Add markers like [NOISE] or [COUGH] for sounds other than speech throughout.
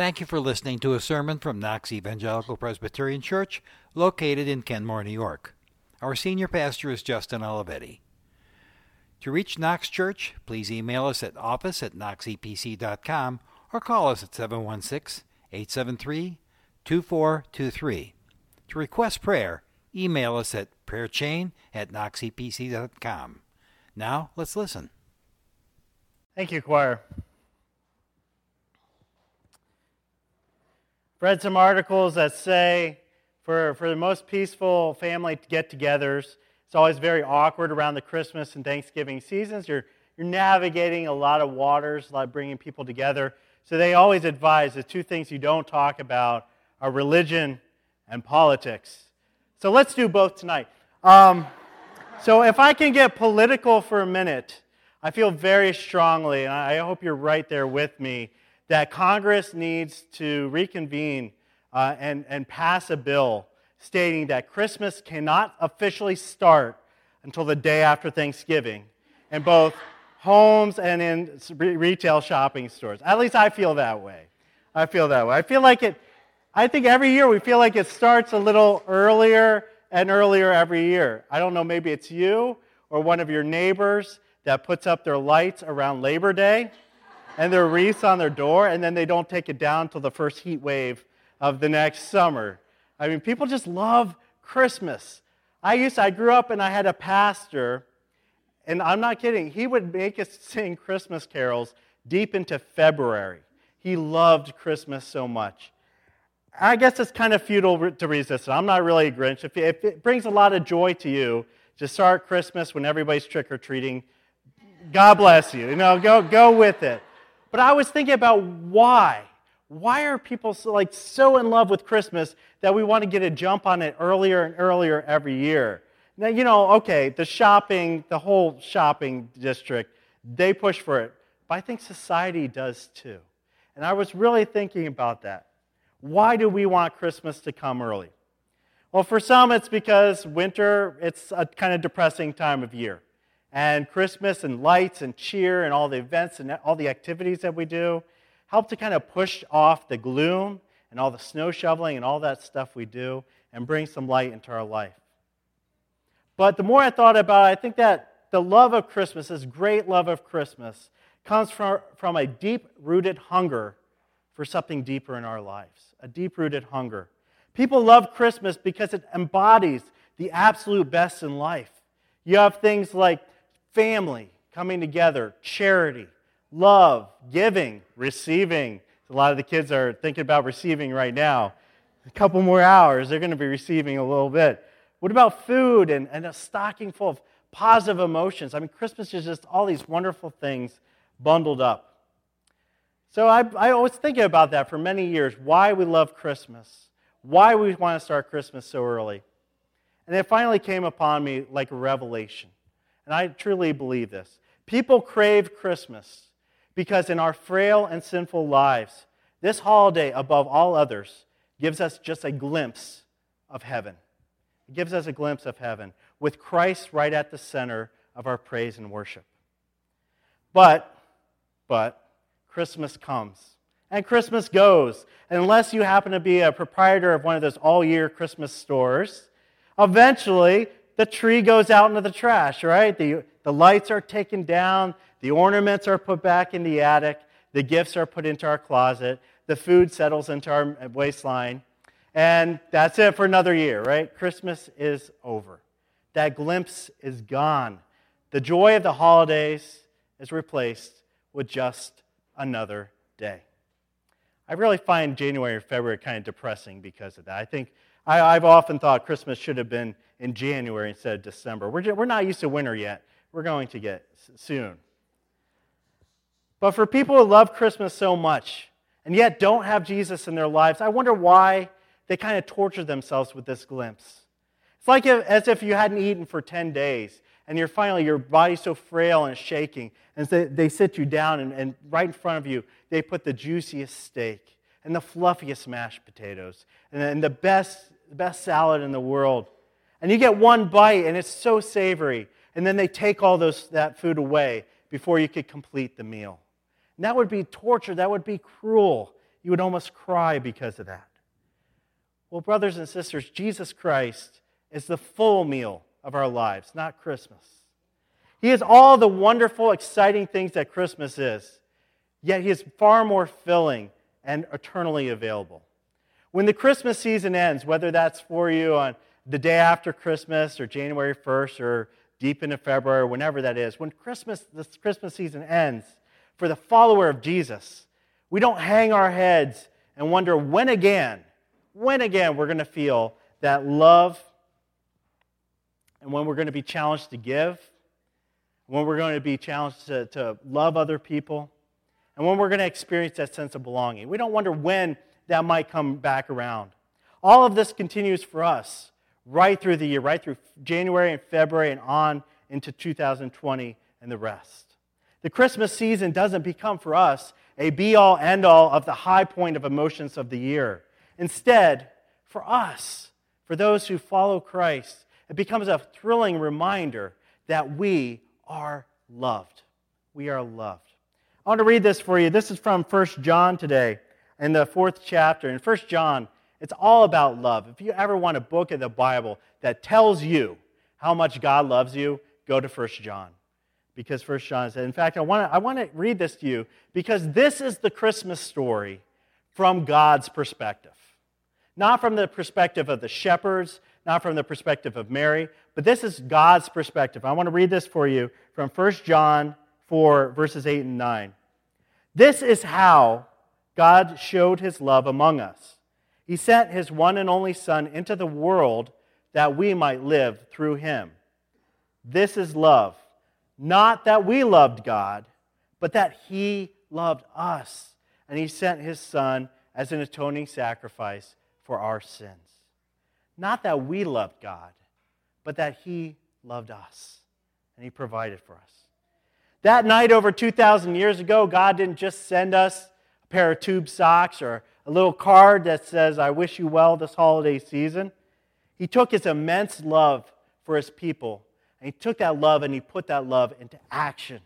Thank you for listening to a sermon from Knox Evangelical Presbyterian Church, located in Kenmore, New York. Our senior pastor is Justin Olivetti. To reach Knox Church, please email us at office at knoxepc.com or call us at 716 873 2423. To request prayer, email us at prayerchain at knoxepc.com. Now, let's listen. Thank you, choir. Read some articles that say for, for the most peaceful family get togethers, it's always very awkward around the Christmas and Thanksgiving seasons. You're, you're navigating a lot of waters, a lot of bringing people together. So they always advise the two things you don't talk about are religion and politics. So let's do both tonight. Um, so if I can get political for a minute, I feel very strongly, and I hope you're right there with me, that Congress needs to reconvene uh, and, and pass a bill stating that Christmas cannot officially start until the day after Thanksgiving in both homes and in retail shopping stores. At least I feel that way. I feel that way. I feel like it, I think every year we feel like it starts a little earlier and earlier every year. I don't know, maybe it's you or one of your neighbors that puts up their lights around Labor Day and their wreaths on their door, and then they don't take it down till the first heat wave of the next summer. I mean, people just love Christmas. I used to, I grew up and I had a pastor, and I'm not kidding, he would make us sing Christmas carols deep into February. He loved Christmas so much. I guess it's kind of futile to resist it. I'm not really a Grinch. If it brings a lot of joy to you to start Christmas when everybody's trick or treating, God bless you. You know, go, go with it. But I was thinking about why. Why are people so, like so in love with Christmas that we want to get a jump on it earlier and earlier every year? Now, you know, okay, the shopping, the whole shopping district, they push for it. But I think society does too. And I was really thinking about that. Why do we want Christmas to come early? Well, for some, it's because winter, it's a kind of depressing time of year. And Christmas and lights and cheer and all the events and all the activities that we do help to kind of push off the gloom and all the snow shoveling and all that stuff we do and bring some light into our life. But the more I thought about it, I think that the love of Christmas, this great love of Christmas, comes from, from a deep rooted hunger for something deeper in our lives a deep rooted hunger. People love Christmas because it embodies the absolute best in life. You have things like family coming together, charity, love, giving, receiving. A lot of the kids are thinking about receiving right now. A couple more hours, they're going to be receiving a little bit. What about food and, and a stocking full of positive emotions? I mean, Christmas is just all these wonderful things bundled up. So I, I was thinking about that for many years why we love Christmas, why we want to start Christmas so early. And it finally came upon me like a revelation. And I truly believe this. People crave Christmas because in our frail and sinful lives, this holiday, above all others, gives us just a glimpse of heaven. It gives us a glimpse of heaven with Christ right at the center of our praise and worship. But, but, Christmas comes and Christmas goes. Unless you happen to be a proprietor of one of those all year Christmas stores, eventually the tree goes out into the trash, right? The, the lights are taken down, the ornaments are put back in the attic, the gifts are put into our closet, the food settles into our waistline, and that's it for another year, right? Christmas is over. That glimpse is gone. The joy of the holidays is replaced with just another day. I really find January and February kind of depressing because of that. I think I, have often thought Christmas should have been in January instead of December. We're, just, we're not used to winter yet. We're going to get soon. But for people who love Christmas so much and yet don't have Jesus in their lives, I wonder why they kind of torture themselves with this glimpse. It's like if, as if you hadn't eaten for 10 days and you're finally, your body's so frail and shaking. And so they sit you down, and, and right in front of you, they put the juiciest steak and the fluffiest mashed potatoes and, and the best, best salad in the world. And you get one bite, and it's so savory. And then they take all those, that food away before you could complete the meal. And that would be torture. That would be cruel You would almost cry because of that. Well, brothers and sisters, Jesus Christ is the full meal of our lives, not Christmas. He is all the wonderful, exciting things that Christmas is, yet He is far more filling and eternally available. When the Christmas season ends, whether that's for you on the day after Christmas or January 1st or deep into February, whenever that is, when Christmas, this Christmas season ends, for the follower of Jesus, we don't hang our heads and wonder when again, when again we're going to feel that love and when we're going to be challenged to give, when we're going to be challenged to, to love other people, and when we're going to experience that sense of belonging. We don't wonder when that might come back around. All of this continues for us right through the year, right through January and February and on into 2020 and the rest. The Christmas season doesn't become for us a be all end all of the high point of emotions of the year. Instead, for us, for those who follow Christ, it becomes a thrilling reminder that we are loved. We are loved. I want to read this for you. This is from 1 John today in the fourth chapter. In 1 John, it's all about love. If you ever want a book in the Bible that tells you how much God loves you, go to 1 John. Because 1 John said, in fact, I want, to, I want to read this to you because this is the Christmas story from God's perspective. Not from the perspective of the shepherds, not from the perspective of Mary, but this is God's perspective. I want to read this for you from 1 John 4, verses 8 and 9. This is how God showed his love among us. He sent his one and only Son into the world that we might live through him. This is love. Not that we loved God, but that he loved us. And he sent his Son as an atoning sacrifice for our sins. Not that we loved God, but that he loved us. And he provided for us. That night over 2,000 years ago, God didn't just send us pair of tube socks or a little card that says, I wish you well this holiday season. He took his immense love for his people, and he took that love and he put that love into action.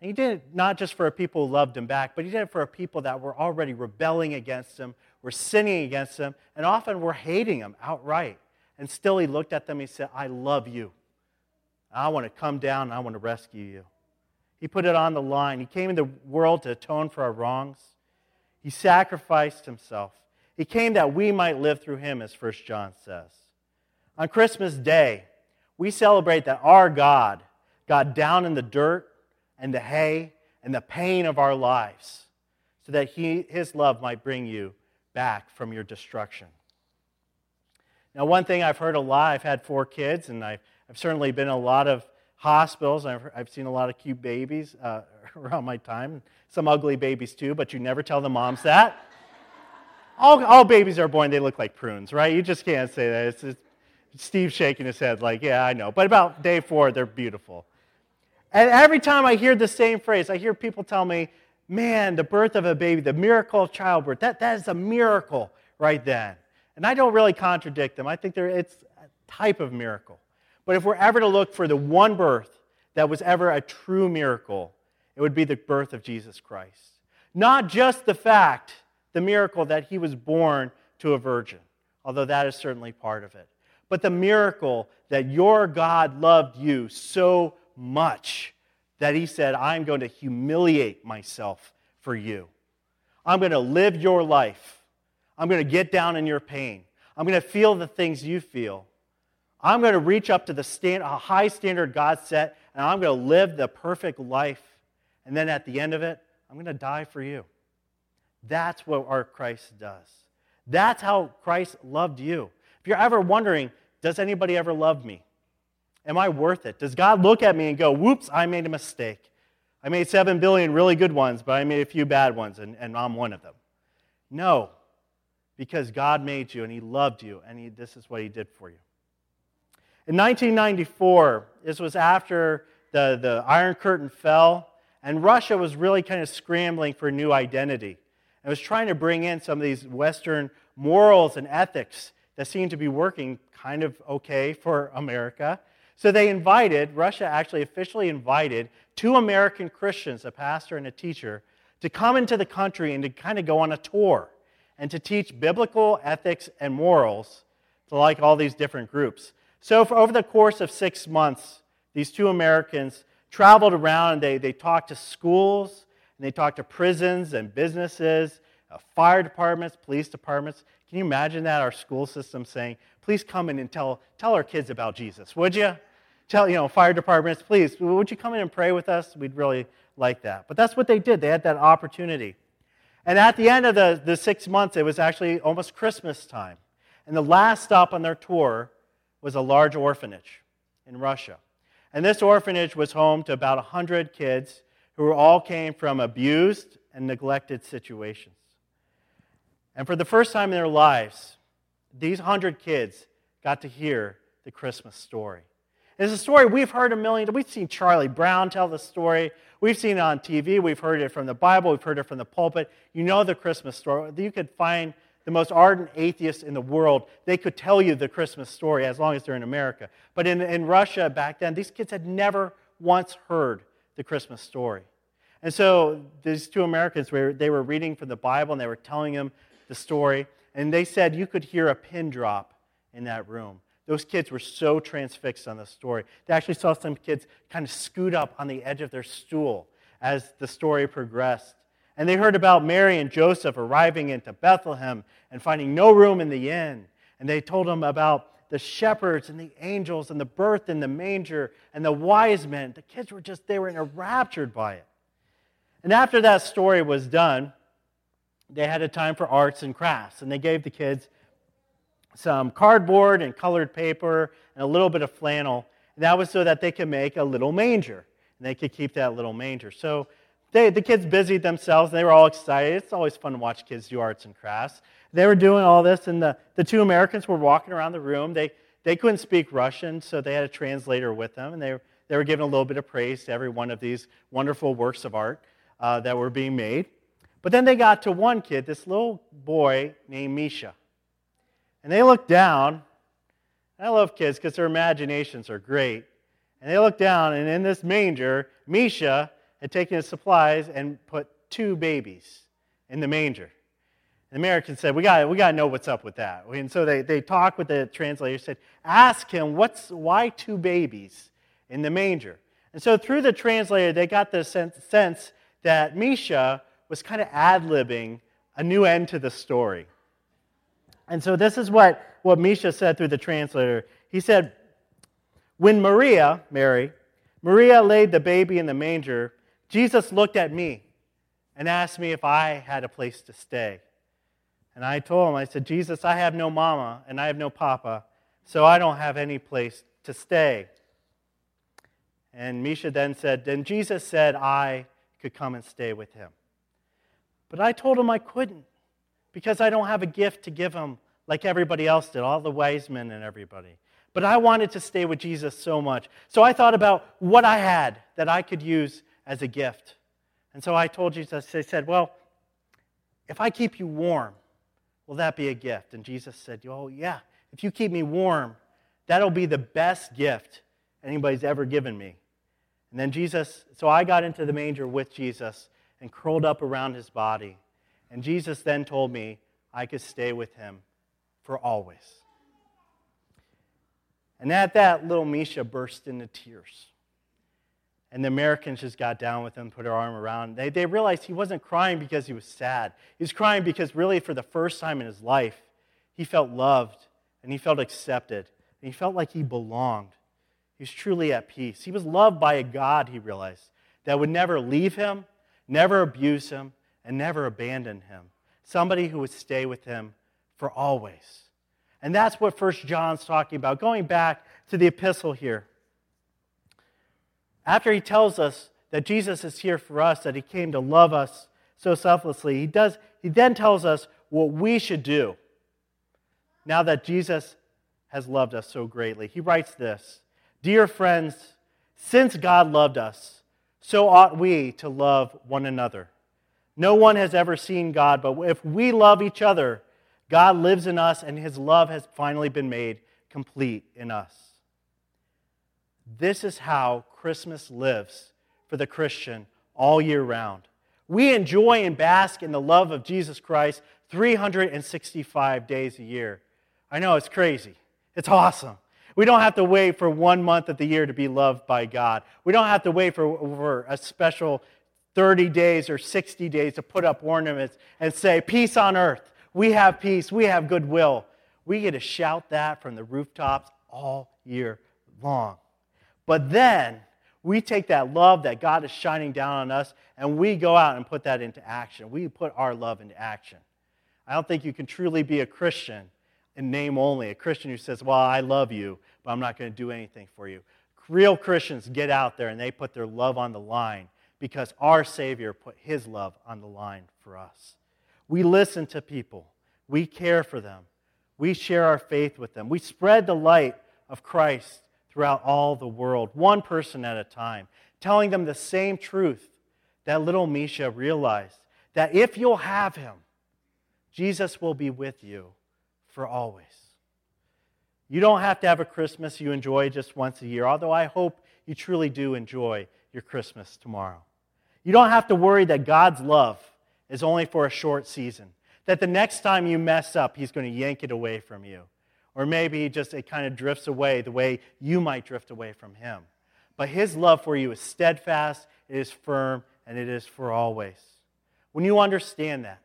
And he did it not just for a people who loved him back, but he did it for a people that were already rebelling against him, were sinning against him, and often were hating him outright. And still he looked at them and he said, I love you. I want to come down and I want to rescue you. He put it on the line. He came into the world to atone for our wrongs. He sacrificed himself. He came that we might live through him, as 1 John says. On Christmas Day, we celebrate that our God got down in the dirt and the hay and the pain of our lives so that he, his love might bring you back from your destruction. Now, one thing I've heard a lot, I've had four kids, and I've, I've certainly been in a lot of hospitals. I've, I've seen a lot of cute babies uh, [LAUGHS] around my time some ugly babies too, but you never tell the moms that. all, all babies are born, they look like prunes, right? You just can't say that. It's, it's Steve shaking his head, like, yeah, I know. But about day four, they're beautiful. And every time I hear the same phrase, I hear people tell me, man, the birth of a baby, the miracle of childbirth, that, that is a miracle right then. And I don't really contradict them. I think it's a type of miracle. But if we're ever to look for the one birth that was ever a true miracle, it would be the birth of Jesus Christ. Not just the fact, the miracle that he was born to a virgin, although that is certainly part of it, but the miracle that your God loved you so much that he said, I'm going to humiliate myself for you. I'm going to live your life. I'm going to get down in your pain. I'm going to feel the things you feel. I'm going to reach up to the stand, a high standard God set, and I'm going to live the perfect life and then at the end of it, I'm going to die for you. That's what our Christ does. That's how Christ loved you. If you're ever wondering, does anybody ever love me? Am I worth it? Does God look at me and go, whoops, I made a mistake? I made seven billion really good ones, but I made a few bad ones, and, and I'm one of them. No, because God made you and He loved you, and he, this is what He did for you. In 1994, this was after the, the Iron Curtain fell, and Russia was really kind of scrambling for a new identity and was trying to bring in some of these Western morals and ethics that seemed to be working kind of okay for America. So they invited, Russia actually officially invited two American Christians, a pastor and a teacher, to come into the country and to kind of go on a tour and to teach biblical ethics and morals to like all these different groups. So, for over the course of six months, these two Americans traveled around and they, they talked to schools and they talked to prisons and businesses, uh, fire departments, police departments. Can you imagine that? Our school system saying, please come in and tell, tell our kids about Jesus, would you? Tell, you know, fire departments, please, would you come in and pray with us? We'd really like that. But that's what they did. They had that opportunity. And at the end of the, the six months, it was actually almost Christmas time. And the last stop on their tour was a large orphanage in Russia. And this orphanage was home to about 100 kids who all came from abused and neglected situations. And for the first time in their lives, these 100 kids got to hear the Christmas story. It's a story we've heard a million times. We've seen Charlie Brown tell the story. We've seen it on TV. We've heard it from the Bible. We've heard it from the pulpit. You know the Christmas story. You could find the most ardent atheists in the world. They could tell you the Christmas story as long as they're in America. But in, in Russia back then, these kids had never once heard the Christmas story. And so these two Americans, they were reading from the Bible and they were telling him the story. And they said you could hear a pin drop in that room. Those kids were so transfixed on the story. They actually saw some kids kind of scoot up on the edge of their stool as the story progressed. And they heard about Mary and Joseph arriving into Bethlehem and finding no room in the inn. And they told them about the shepherds and the angels and the birth in the manger and the wise men. The kids were just, they were enraptured by it. And after that story was done, they had a time for arts and crafts. And they gave the kids some cardboard and colored paper and a little bit of flannel. And that was so that they could make a little manger. And they could keep that little manger. So they, the kids busied themselves. And they were all excited. It's always fun to watch kids do arts and crafts. They were doing all this, and the, the two Americans were walking around the room. They, they couldn't speak Russian, so they had a translator with them. And they, they were giving a little bit of praise to every one of these wonderful works of art uh, that were being made. But then they got to one kid, this little boy named Misha. And they looked down. I love kids because their imaginations are great. And they looked down, and in this manger, Misha had taken his supplies and put two babies in the manger. The American said, We got we to know what's up with that. And so they, they talked with the translator, said, Ask him, what's, why two babies in the manger? And so through the translator, they got the sense, sense that Misha was kind of ad libbing a new end to the story. And so this is what, what Misha said through the translator. He said, When Maria, Mary, Maria laid the baby in the manger, Jesus looked at me and asked me if I had a place to stay. And I told him, I said, Jesus, I have no mama and I have no papa, so I don't have any place to stay. And Misha then said, Then Jesus said I could come and stay with him. But I told him I couldn't because I don't have a gift to give him like everybody else did, all the wise men and everybody. But I wanted to stay with Jesus so much. So I thought about what I had that I could use as a gift. And so I told Jesus, I said, Well, if I keep you warm, will that be a gift? And Jesus said, Oh, yeah. If you keep me warm, that'll be the best gift anybody's ever given me. And then Jesus, so I got into the manger with Jesus and curled up around his body. And Jesus then told me I could stay with him for always. And at that, little Misha burst into tears. And the Americans just got down with him, put their arm around. They, they realized he wasn't crying because he was sad. He was crying because, really, for the first time in his life, he felt loved and he felt accepted and he felt like he belonged. He was truly at peace. He was loved by a God, he realized, that would never leave him, never abuse him, and never abandon him. Somebody who would stay with him for always. And that's what First John's talking about. Going back to the epistle here. After he tells us that Jesus is here for us, that he came to love us so selflessly, he, does, he then tells us what we should do now that Jesus has loved us so greatly. He writes this Dear friends, since God loved us, so ought we to love one another. No one has ever seen God, but if we love each other, God lives in us and his love has finally been made complete in us. This is how Christmas lives for the Christian all year round. We enjoy and bask in the love of Jesus Christ 365 days a year. I know it's crazy. It's awesome. We don't have to wait for one month of the year to be loved by God. We don't have to wait for, for a special 30 days or 60 days to put up ornaments and say, Peace on earth. We have peace. We have goodwill. We get to shout that from the rooftops all year long. But then we take that love that God is shining down on us and we go out and put that into action. We put our love into action. I don't think you can truly be a Christian in name only, a Christian who says, Well, I love you, but I'm not going to do anything for you. Real Christians get out there and they put their love on the line because our Savior put his love on the line for us. We listen to people, we care for them, we share our faith with them, we spread the light of Christ throughout all the world, one person at a time, telling them the same truth that little Misha realized that if you'll have him, Jesus will be with you for always. You don't have to have a Christmas you enjoy just once a year, although I hope you truly do enjoy your Christmas tomorrow. You don't have to worry that God's love is only for a short season, that the next time you mess up, He's going to yank it away from you. Or maybe just it kind of drifts away the way you might drift away from Him. But His love for you is steadfast, it is firm, and it is for always. When you understand that,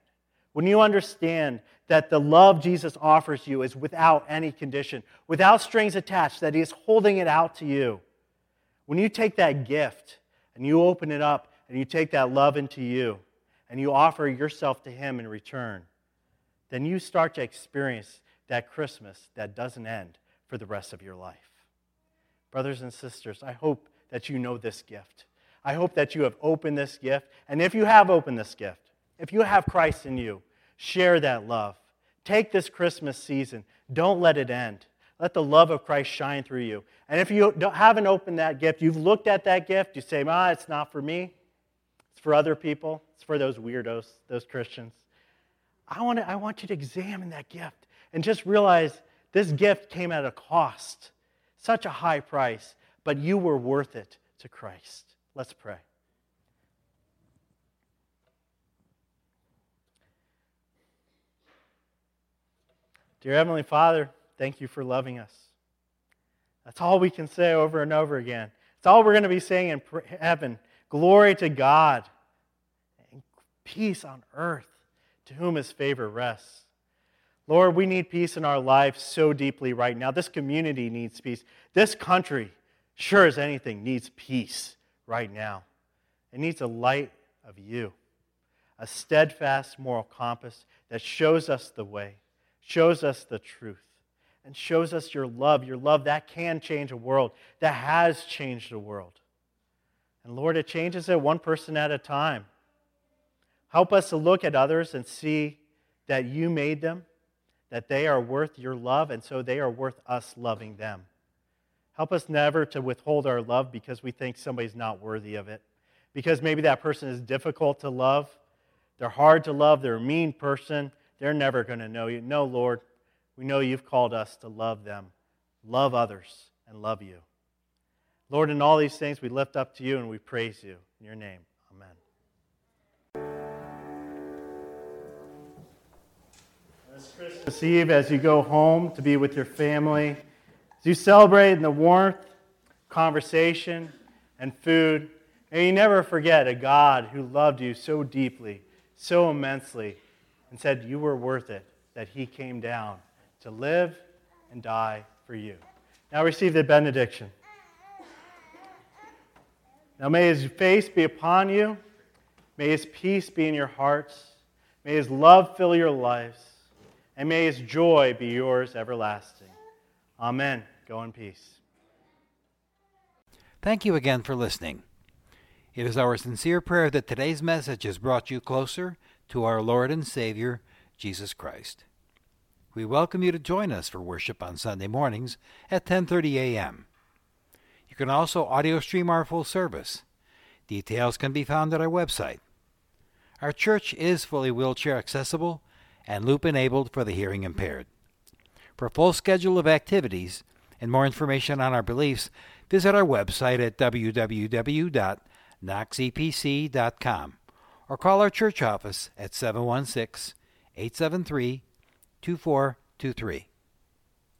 when you understand that the love Jesus offers you is without any condition, without strings attached, that He is holding it out to you, when you take that gift and you open it up and you take that love into you and you offer yourself to Him in return, then you start to experience that Christmas that doesn't end for the rest of your life. Brothers and sisters, I hope that you know this gift. I hope that you have opened this gift. And if you have opened this gift, if you have Christ in you, share that love. Take this Christmas season. Don't let it end. Let the love of Christ shine through you. And if you haven't opened that gift, you've looked at that gift, you say, ah, it's not for me. It's for other people. It's for those weirdos, those Christians. I want, to, I want you to examine that gift and just realize this gift came at a cost, such a high price, but you were worth it to Christ. Let's pray. Dear Heavenly Father, thank you for loving us. That's all we can say over and over again. It's all we're going to be saying in heaven. Glory to God and peace on earth to whom his favor rests. Lord, we need peace in our lives so deeply right now. This community needs peace. This country, sure as anything, needs peace right now. It needs a light of you, a steadfast moral compass that shows us the way shows us the truth and shows us your love, your love that can change a world, that has changed a world. And Lord, it changes it one person at a time. Help us to look at others and see that you made them, that they are worth your love, and so they are worth us loving them. Help us never to withhold our love because we think somebody's not worthy of it. Because maybe that person is difficult to love, they're hard to love, they're a mean person, they're never going to know you. No, Lord, we know you've called us to love them, love others, and love you. Lord, in all these things, we lift up to you and we praise you. In your name, This Christmas Eve, as you go home to be with your family, as you celebrate in the warmth, conversation, and food, may you never forget a God who loved you so deeply, so immensely and said you were worth it, that he came down to live and die for you. Now receive the benediction. Now may his face be upon you. May his peace be in your hearts. May his love fill your lives. And may his joy be yours everlasting. Amen. Go in peace. Thank you again for listening. It is our sincere prayer that today's message has brought you closer to our Lord and Savior, Jesus Christ. We welcome you to join us for worship on Sunday mornings at 10:30 a.m. You can also audio stream our full service. Details can be found at our website. Our church is fully wheelchair accessible and loop enabled for the hearing impaired. For a full schedule of activities and more information on our beliefs, visit our website at www.knoxepc.com or call our church office at 716 873 2423.